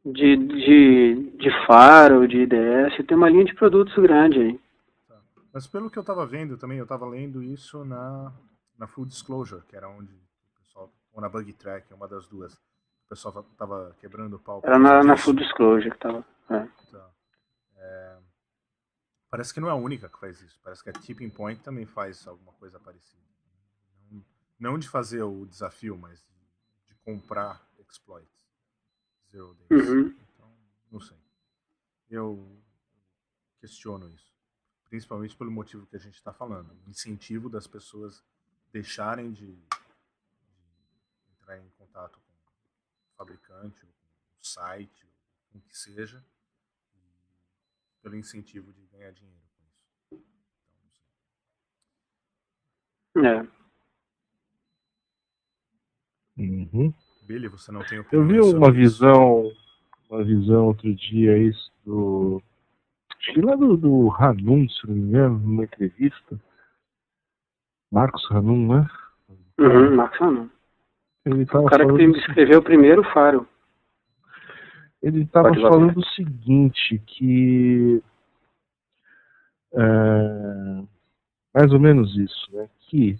De, de, de faro, de IDS, tem uma linha de produtos grande aí. Tá. Mas pelo que eu estava vendo também, eu estava lendo isso na, na Full Disclosure, que era onde o pessoal, ou na Bug Track, uma das duas, o pessoal estava quebrando o pau. Era na, na Full Disclosure que estava. É. Tá. É, parece que não é a única que faz isso. Parece que a Tipping Point também faz alguma coisa parecida. Não de fazer o desafio, mas de comprar exploits. Zero days. Uhum. Então, não sei. Eu questiono isso. Principalmente pelo motivo que a gente está falando. O incentivo das pessoas deixarem de, de, entrar em contato com o fabricante, ou com o site, ou com o que seja, pelo incentivo de ganhar dinheiro com isso. Então, não sei. É. Uhum. Billy, você não tem Eu vi uma visão, uma visão outro dia isso do. Acho que lá do, do Hanum, se não me engano, numa entrevista. Marcos Hanum, né? Uhum, Marcos Hanum. Ele tava O cara que escreveu o primeiro Faro. Ele estava falando o seguinte, que é, mais ou menos isso, né? Que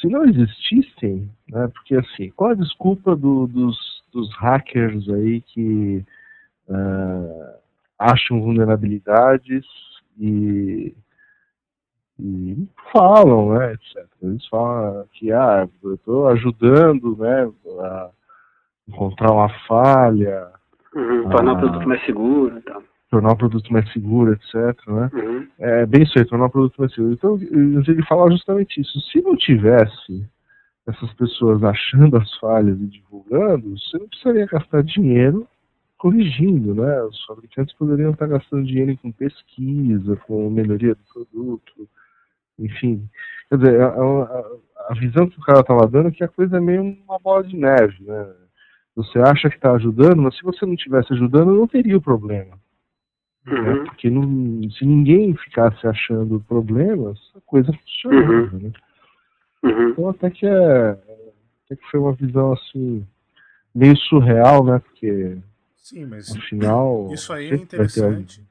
se não existissem, né? Porque assim, qual a desculpa do- dos, dos hackers aí que é, acham vulnerabilidades e, e falam, né, etc. Eles falam que ah, eu estou ajudando, né, a encontrar uma falha, Uhum, tornar o Ah. produto mais seguro e tal. tornar o produto mais seguro, etc. Né? Uhum. É bem isso aí, tornar o produto mais seguro. Então, ele fala justamente isso. Se não tivesse essas pessoas achando as falhas e divulgando, você não precisaria gastar dinheiro corrigindo, né? Os fabricantes poderiam estar gastando dinheiro com pesquisa, com melhoria do produto, enfim. Quer dizer, a, a- a visão que o cara estava dando é que a coisa é meio uma bola de neve, né? Você acha que está ajudando, mas se você não estivesse ajudando, não teria o problema né? Uhum. Porque não- se ninguém ficasse achando problemas, a coisa funcionava, né? Uhum. Então até que é até que foi uma visão assim meio surreal, né? Porque Sim, mas afinal isso aí é ter interessante,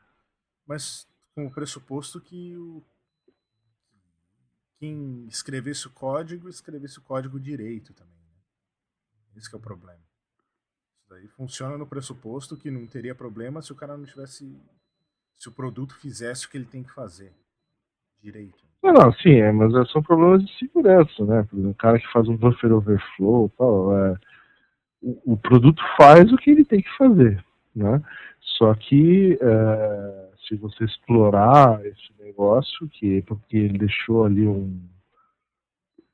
mas com o pressuposto que o quem escrevesse o código, escrevesse o código direito também. Né? Esse que é o problema. Isso daí funciona no pressuposto que não teria problema se o cara não tivesse. Se o produto fizesse o que ele tem que fazer direito. Não, não, sim, é, mas é, são problemas de segurança, né? Por exemplo, o cara que faz um buffer overflow, tal, é, o, o produto faz o que ele tem que fazer, né? Só que é, se você explorar esse negócio, que porque ele deixou ali um,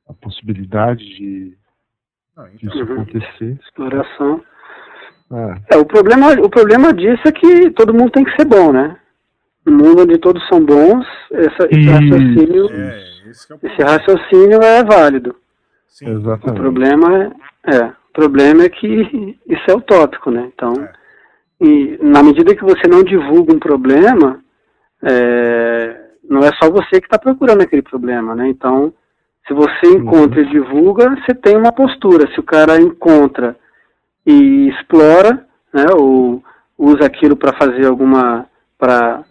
a possibilidade de Não, então, Uhum. acontecer, Exploração. É, É, o problema, o problema disso é que todo mundo tem que ser bom, né? No mundo onde todos são bons, essa, esse raciocínio, é, esse é o esse raciocínio é válido. Sim, O exatamente. problema é, é, o problema é que isso é utópico, né? Então, É. e na medida que você não divulga um problema, é, não é só você que está procurando aquele problema, né? Então, se você encontra e divulga, você tem uma postura. Se o cara encontra e explora, né, ou usa aquilo para fazer alguma, para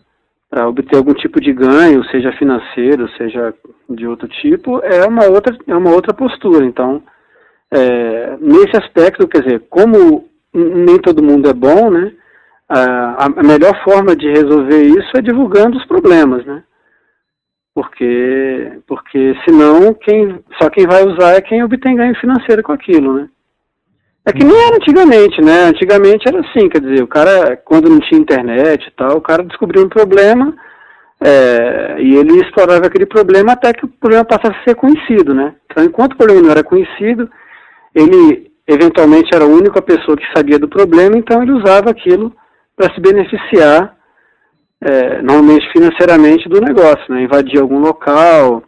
obter algum tipo de ganho, seja financeiro, seja de outro tipo, é uma outra, é uma outra postura. Então, é, nesse aspecto, quer dizer, como nem todo mundo é bom, né? A, a melhor forma de resolver isso é divulgando os problemas, né? Porque, porque senão quem, só quem vai usar é quem obtém ganho financeiro com aquilo, né? É que nem era antigamente, né? Antigamente era assim, quer dizer, o cara, quando não tinha internet e tal, o cara descobriu um problema é, e ele explorava aquele problema até que o problema passasse a ser conhecido, né? Então, enquanto o problema não era conhecido, ele eventualmente era a única pessoa que sabia do problema, então ele usava aquilo para se beneficiar, é, normalmente financeiramente, do negócio, né? Invadir algum local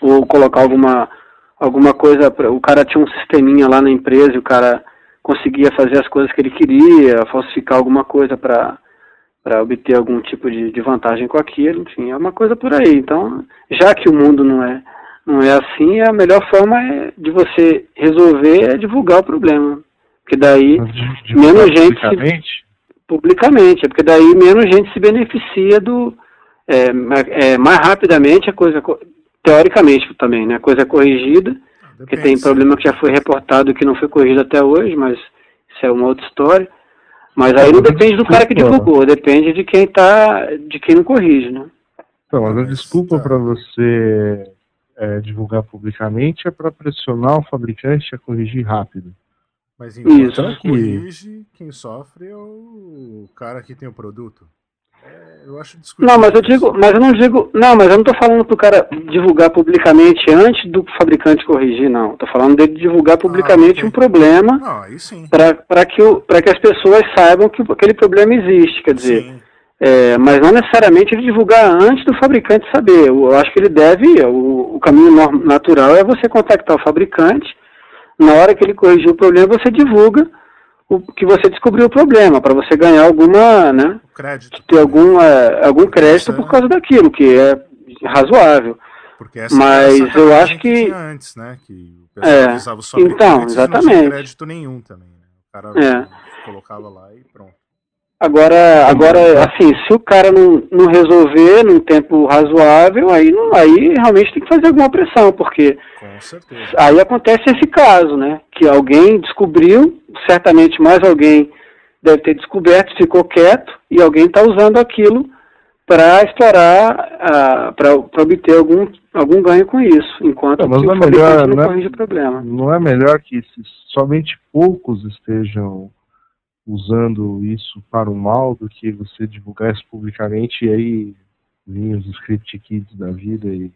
ou colocar alguma alguma coisa, o cara tinha um sisteminha lá na empresa e o cara conseguia fazer as coisas que ele queria, falsificar alguma coisa para para obter algum tipo de, de vantagem com aquilo, enfim, é uma coisa por aí. Então, já que o mundo não é não é assim, a melhor forma é de você resolver é divulgar o problema, porque daí menos gente se- publicamente, publicamente, é porque daí menos gente se beneficia do é, é, mais rapidamente a coisa co- teoricamente também, né? A coisa é corrigida, porque tem problema que já foi reportado e que não foi corrigido até hoje, mas isso é uma outra história. Mas aí não mas depende do cara que divulgou, depende de quem tá, de quem não corrige, né? Então, mas a desculpa para você é, divulgar publicamente é para pressionar o fabricante a corrigir rápido. Mas enquanto Isso. corrige, quem sofre é o cara que tem o produto. É, eu acho discutível. Não, mas eu digo, mas eu não digo, não, mas eu não tô falando pro cara divulgar publicamente antes do fabricante corrigir, não. Tô falando dele divulgar publicamente ok. um problema Não, aí sim. para que, o- pra que as pessoas saibam que aquele problema existe, quer dizer, Sim. é, mas não necessariamente ele divulgar antes do fabricante saber. Eu acho que ele deve, o, o caminho natural é você contactar o fabricante, Na hora que ele corrigiu o problema, você divulga o que você descobriu o problema, para você ganhar alguma, né? Crédito. Ter algum, é, algum crédito por causa daquilo, que é razoável. Porque essa, Mas essa eu acho que- tinha antes, né? Que o pessoal É, usava só então, antes Não exatamente. tinha crédito nenhum também, né? O cara É. colocava lá e pronto. Agora, agora, assim, se o cara não, não resolver num tempo razoável, aí, não, aí realmente tem que fazer alguma pressão, porque Com certeza. aí acontece esse caso, né? Que alguém descobriu, certamente mais alguém deve ter descoberto, ficou quieto, e alguém está usando aquilo para explorar, para obter algum, algum ganho com isso, enquanto Não, mas que não o é melhor, não né? corrige o problema. Não é melhor que somente poucos estejam usando isso para o mal do que você divulgar isso publicamente e aí vir os script kids da vida e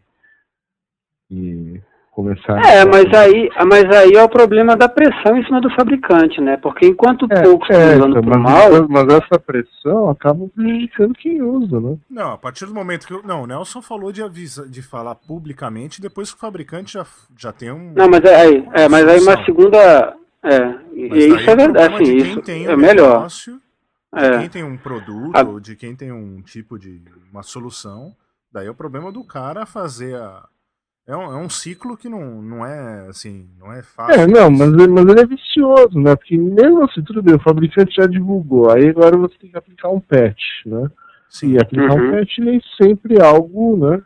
começar É, a- mas aí, mas aí é o problema da pressão em cima do fabricante, né? Porque enquanto É, poucos é, estão usando então, pro mas, mal, mas essa pressão acaba prejudicando quem usa, né? Não, a partir do momento que. eu- Não, o Nelson falou de, avisa, de falar publicamente depois que o fabricante já, já tem um. não, mas aí, é, mas aí uma segunda, é, e Mas isso daí é o verdade, problema assim, de quem isso tem é um melhor. negócio, de É. quem tem um produto, A- ou de quem tem um tipo de. uma solução, daí é o problema do cara fazer a. É um, é um ciclo que não, não é assim, não é fácil. É, não, mas, ele- mas ele é vicioso, né? Porque mesmo assim, tudo bem, o fabricante já divulgou, aí agora você tem que aplicar um patch, né? Sim. E aplicar Uhum. um patch nem sempre é algo, né?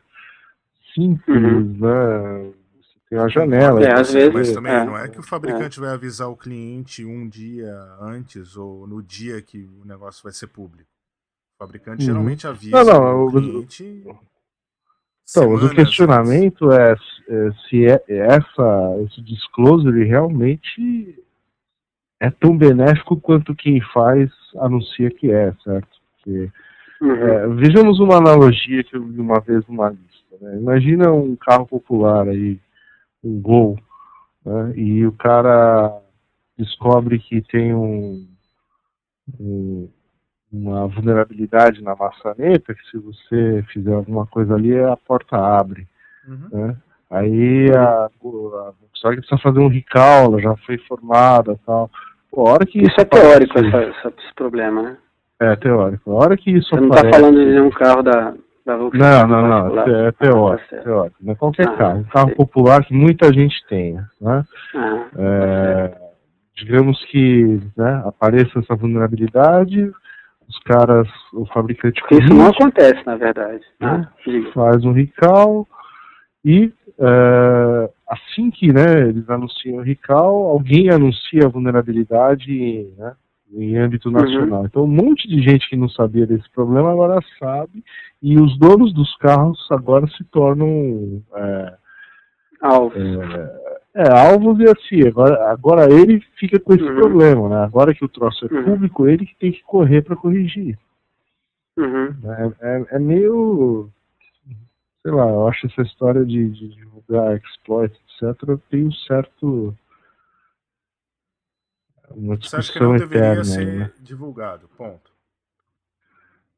Simples, Uhum. né? Você tem uma janela. É, às você- vezes- Mas também é. não é que o fabricante vai avisar o cliente um dia antes ou no dia que o negócio vai ser público. O fabricante Uhum. geralmente avisa Não, não, o o- cliente. Então, mas o semanas questionamento é, é se é, essa, esse disclosure realmente é tão benéfico quanto quem faz anuncia que é, certo? Porque Uhum. É, vejamos uma analogia que eu vi uma vez numa lista. né? Imagina um carro popular aí, um Gol, né? e o cara descobre que tem um, um- uma vulnerabilidade na maçaneta, que se você fizer alguma coisa ali, a porta abre. Uhum. Né? Aí a, a Volkswagen precisa fazer um recall, ela já foi formada tal. Pô, a hora que Isso é aparece- teórico, essa, essa- esse problema, né? É, teórico. A hora que isso Você não está falando de nenhum carro da, da Volkswagen. Não, não, não. É Ah, teórico. tá certo. teórico. Não é qualquer Ah, carro. Um carro sei. popular que muita gente tenha. Né? Ah, É, digamos que né, apareça essa vulnerabilidade, os caras, o fabricante isso não acontece, na verdade. Né? diga. faz um recall e é, assim que né, eles anunciam o recall, alguém anuncia a vulnerabilidade né, em âmbito Uhum. nacional. Então um monte de gente que não sabia desse problema agora sabe e os donos dos carros agora se tornam é, Alvo. é, alvos e assim, agora, agora ele fica com esse Uhum. problema, né? Agora que o troço é Uhum. público, ele que tem que correr para corrigir. Uhum. né? É, é meio. Sei lá, eu acho essa história de, de divulgar exploit, etc., tem um certo. Uma Você acha que discussão não deveria eterna. ser né? divulgado? Ponto.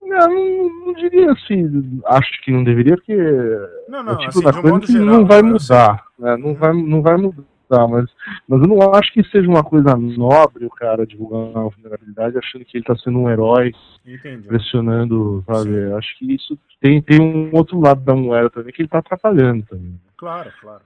Não, não, não diria assim, acho que não deveria, porque Não, é não, o tipo assim, da coisa que geral. não vai sei. mudar, né? não, vai, não vai mudar, mas, mas eu não acho que seja uma coisa nobre o cara divulgar uma vulnerabilidade achando que ele está sendo um herói, Entendi. pressionando, sabe? Sim. Acho que isso tem, tem um outro lado da moeda também, que ele está atrapalhando também. Claro, claro.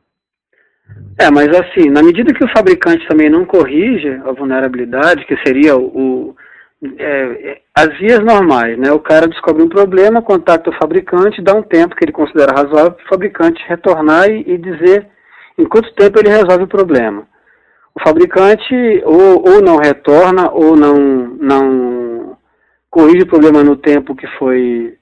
É, mas assim, na medida que o fabricante também não corrige a vulnerabilidade, que seria o- é, é, as vias normais, né? O cara descobre um problema, contacta o fabricante, dá um tempo que ele considera razoável para o fabricante retornar e, e dizer em quanto tempo ele resolve o problema. O fabricante ou, ou não retorna ou não, não corrige o problema no tempo que foi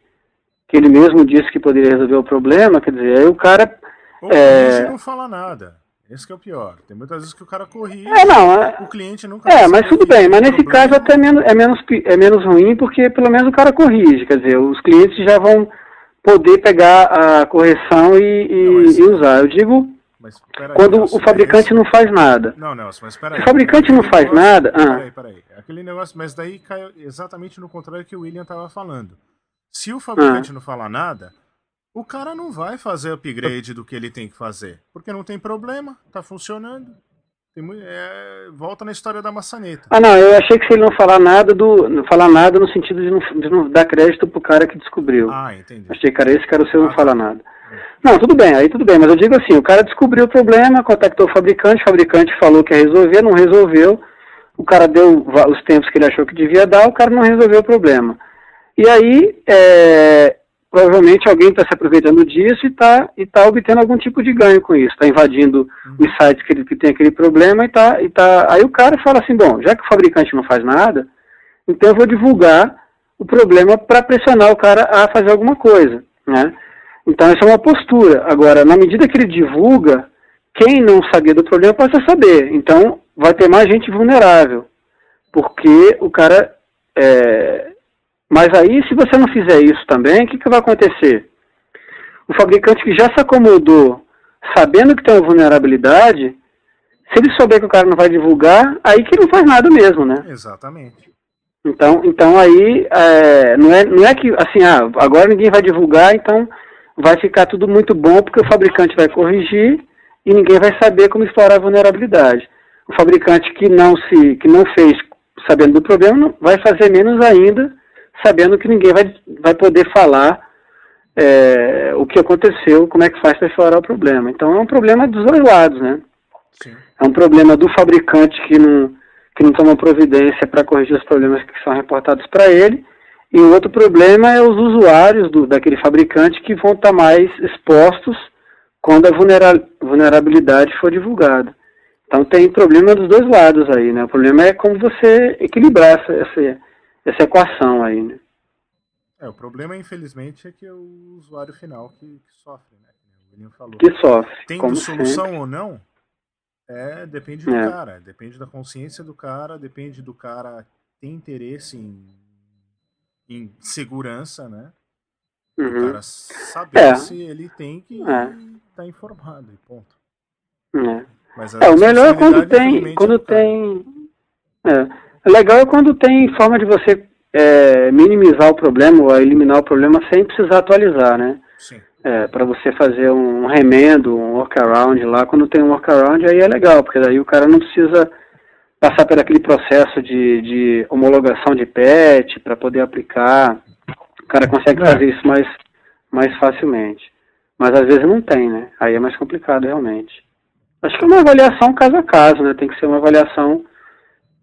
que ele mesmo disse que poderia resolver o problema, quer dizer, aí o cara Ou É. não fala nada. Esse que é o pior. Tem muitas vezes que o cara corrige, É, não, é, o cliente nunca É, mas tudo bem, mas nesse problema. caso até é menos, é, menos, é menos ruim, porque pelo menos o cara corrige, quer dizer, os clientes já vão poder pegar a correção e, e- Não, mas- e usar. Eu digo Mas, peraí, quando Nelson, o fabricante esse- não faz nada. Não, Nelson, mas peraí. O fabricante não faz negócio- nada, ah. Peraí, peraí. Aquele negócio, mas daí cai exatamente no contrário que o William tava falando. Se o Ah. fabricante não falar nada, o cara não vai fazer upgrade do que ele tem que fazer. Porque não tem problema, tá funcionando. É, volta na história da maçaneta. Ah, não, eu achei que se ele não falar nada do. Não falar nada no sentido de não, de não dar crédito pro cara que descobriu. Ah, entendi. Achei que era esse cara o seu Ah, não tá. fala nada. Não, tudo bem, aí tudo bem, mas eu digo assim, o cara descobriu o problema, contactou o fabricante, o fabricante falou que ia resolver, não resolveu, o cara deu os tempos que ele achou que devia dar, o cara não resolveu o problema. E aí, é, provavelmente alguém está se aproveitando disso e está e tá obtendo algum tipo de ganho com isso, está invadindo os sites que, ele, que tem aquele problema e tá, e tá. Aí o cara fala assim, bom, já que o fabricante não faz nada, então eu vou divulgar o problema para pressionar o cara a fazer alguma coisa, né? Então essa é uma postura. Agora, na medida que ele divulga, quem não sabia do problema passa a saber. Então vai ter mais gente vulnerável, porque o cara. é, Mas aí, se você não fizer isso também, o que, que vai acontecer? O fabricante que já se acomodou, sabendo que tem uma vulnerabilidade, se ele souber que o cara não vai divulgar, aí que ele não faz nada mesmo, né? Exatamente. Então, então aí é, não, é, não é que assim, ah, agora ninguém vai divulgar, então vai ficar tudo muito bom porque o fabricante vai corrigir e ninguém vai saber como explorar a vulnerabilidade. O fabricante que não se que não fez sabendo do problema vai fazer menos ainda, sabendo que ninguém vai, vai poder falar é, o que aconteceu, como é que faz para explorar o problema. Então é um problema dos dois lados, né? Sim. É um problema do fabricante que não, que não toma providência para corrigir os problemas que são reportados para ele. E o outro problema é os usuários do, daquele fabricante que vão estar mais expostos quando a vulnera- vulnerabilidade for divulgada. Então tem problema dos dois lados aí, né? O problema é como você equilibrar essa, essa, essa equação aí, né? É, o problema, infelizmente, é que é o usuário final que, que sofre, né? O William falou. Que sofre. Tendo solução sempre. ou não, é, depende do É. cara, depende da consciência do cara, depende do cara ter interesse em, em segurança, né? O Uhum. cara saber É. se ele tem que É. estar informado, e ponto. É. Mas É, o melhor é quando tem. é Quando tem. É. Legal é quando tem forma de você é, minimizar o problema ou eliminar o problema sem precisar atualizar, né? Sim. É, para você fazer um remendo, um workaround lá, quando tem um workaround aí é legal, porque daí o cara não precisa passar por aquele processo de, de homologação de patch para poder aplicar. O cara consegue É. fazer isso mais, mais facilmente. Mas às vezes não tem, né? Aí é mais complicado realmente. Acho que é uma avaliação caso a caso, né? Tem que ser uma avaliação.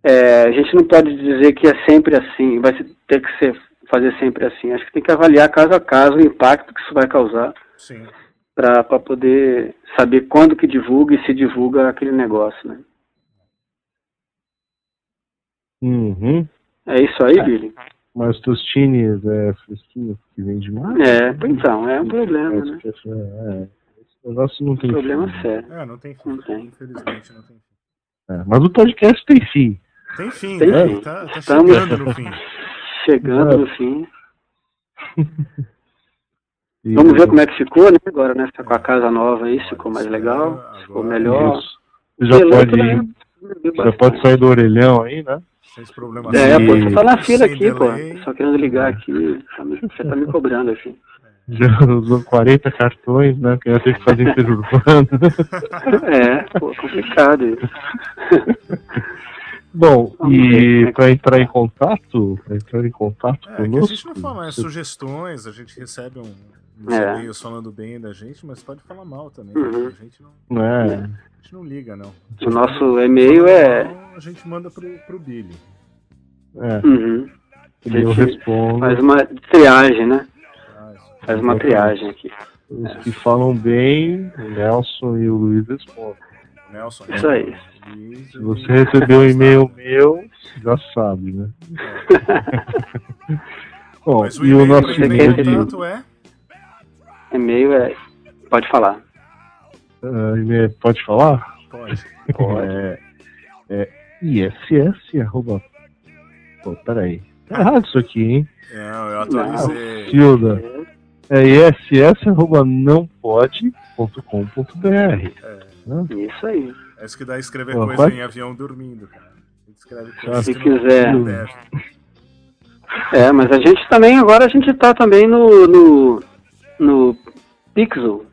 É, a gente não pode dizer que é sempre assim, vai ter que ser, fazer sempre assim. Acho que tem que avaliar caso a caso o impacto que isso vai causar Sim. para poder saber quando que divulga e se divulga aquele negócio, né? Uhum. É isso aí, Billy? Mas tostines é fresquinho que vem demais? É, então, é um problema, né? É, é, esse negócio não tem Problema fim. sério. É, não tem fim. Não tem. Infelizmente não tem fim. É, mas o podcast tem fim. Tem fim, Tem né? fim. Tá, tá Estamos- chegando no fim. Chegando no fim. E- Vamos ver como é que ficou, né? Agora, né? Tá com a casa nova aí, ficou mais legal, ficou melhor. Isso. Você já Piloto, pode, né? já pode sair do orelhão aí, né? Sem problema É, pô, você tá na fila Sem aqui, pô. delay. Só querendo ligar aqui. tá Você tá me cobrando aqui. Já usou 40 cartões, né? Que ia ter que fazer interurbano. É, pô, complicado isso. Bom, e ver. para entrar em contato, pra entrar em contato É, que a conosco. gente não fala, é você- sugestões, a gente recebe um, uns É. e-mails falando bem da gente, mas pode falar mal também. Uhum. A, gente não, É, a gente não liga, não. O nosso e-mail é. Então, a gente manda pro, pro Billy. é, Uhum. e eu respondo. Faz uma triagem, né? Ah. Faz uma triagem aqui. Os que falam bem, o Nelson e o Luiz respondem. Nelson. Isso aí. Se você recebeu um e-mail meu, já sabe, né? Bom, Mas o e o e-mail nosso e-mail é E-mail é. Pode falar. e-mail- pode falar? pode. Pode. É, é ISS, arroba... Pô, peraí. Tá errado isso aqui, hein? Não, eu atualizei. Filda. É ISS, arroba não pode.com.br. Isso aí. É isso que dá escrever Pô, coisa pode- em avião dormindo, cara. A gente escreve coisa se quiser. É, mas a gente também, agora a gente tá também no. no, no Pixel.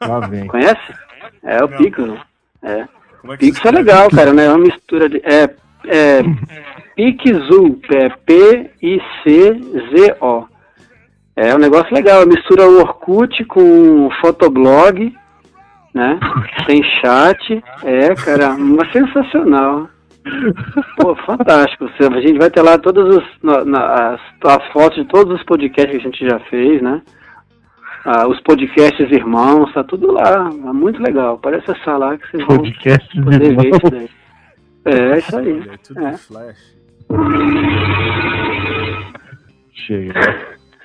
Lá vem. Conhece? É o Não. Pixel. É. Como é que Pix se é legal, cara, né? É uma mistura de. É. É. Pixu, é P-I-C-Z-O. É um negócio legal, mistura o Orkut com o Fotoblog, né? Tem chat. É, cara, uma sensacional. Pô, fantástico. A gente vai ter lá todas os, na- na- as, as fotos de todos os podcasts que a gente já fez, né? Ah, os podcasts irmãos, tá tudo lá. É muito legal. Parece essa lá que vocês vão Podcast poder ver isso daí. É, isso aí. Olha, é tudo É. flash. Chega.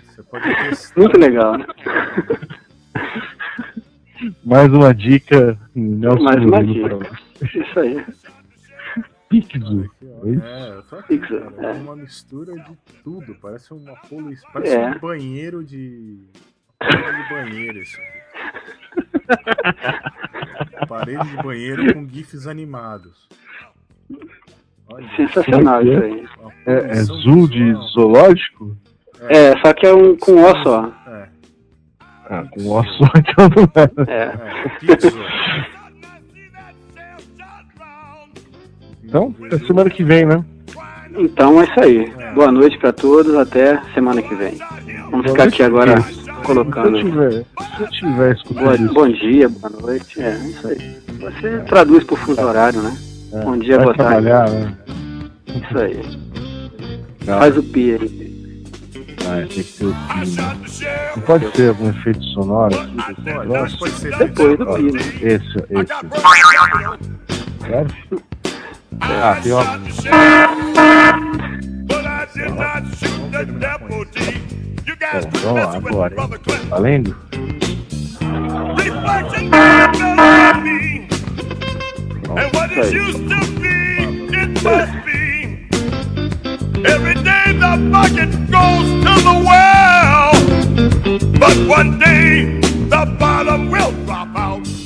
Você pode testar. Muito legal, né? Mais uma dica. Nelson Mais uma dica. Isso aí. Pixel. Ó. É? É, Pixel, cara. É é. uma mistura de tudo. Parece uma poluição. Parece É. um banheiro de. Parede de banheiro isso aqui. Parede de banheiro com GIFs animados. Olha, Sensacional é isso que aí. É, é zoom de zoológico? É, só que é um com O só. É, Ah, com o só então não é. É. é. Então, até semana que vem, né? Então é isso aí. Boa noite pra todos, até semana que vem. Vamos ficar aqui agora Se eu colocando. tiver, se eu tiver escutando Boa, isso, bom dia, boa noite. É, isso aí. Você traduz por fuso horário, né? é, bom dia, vai boa tarde. trabalhar, né? Isso aí. Não, Faz o pi aí. Ah, tem que ter o pi, né? Não pode ser algum efeito sonoro Pode, pode, ser. Depois do Ó, pi, né? Esse, esse. Claro? Ah, tem uma. But I did not shoot the deputy. You guys Bom, vamos lá, agora. Clinton. Valendo? It must be. Every the bucket goes to the well. But one day, the bottom will drop out.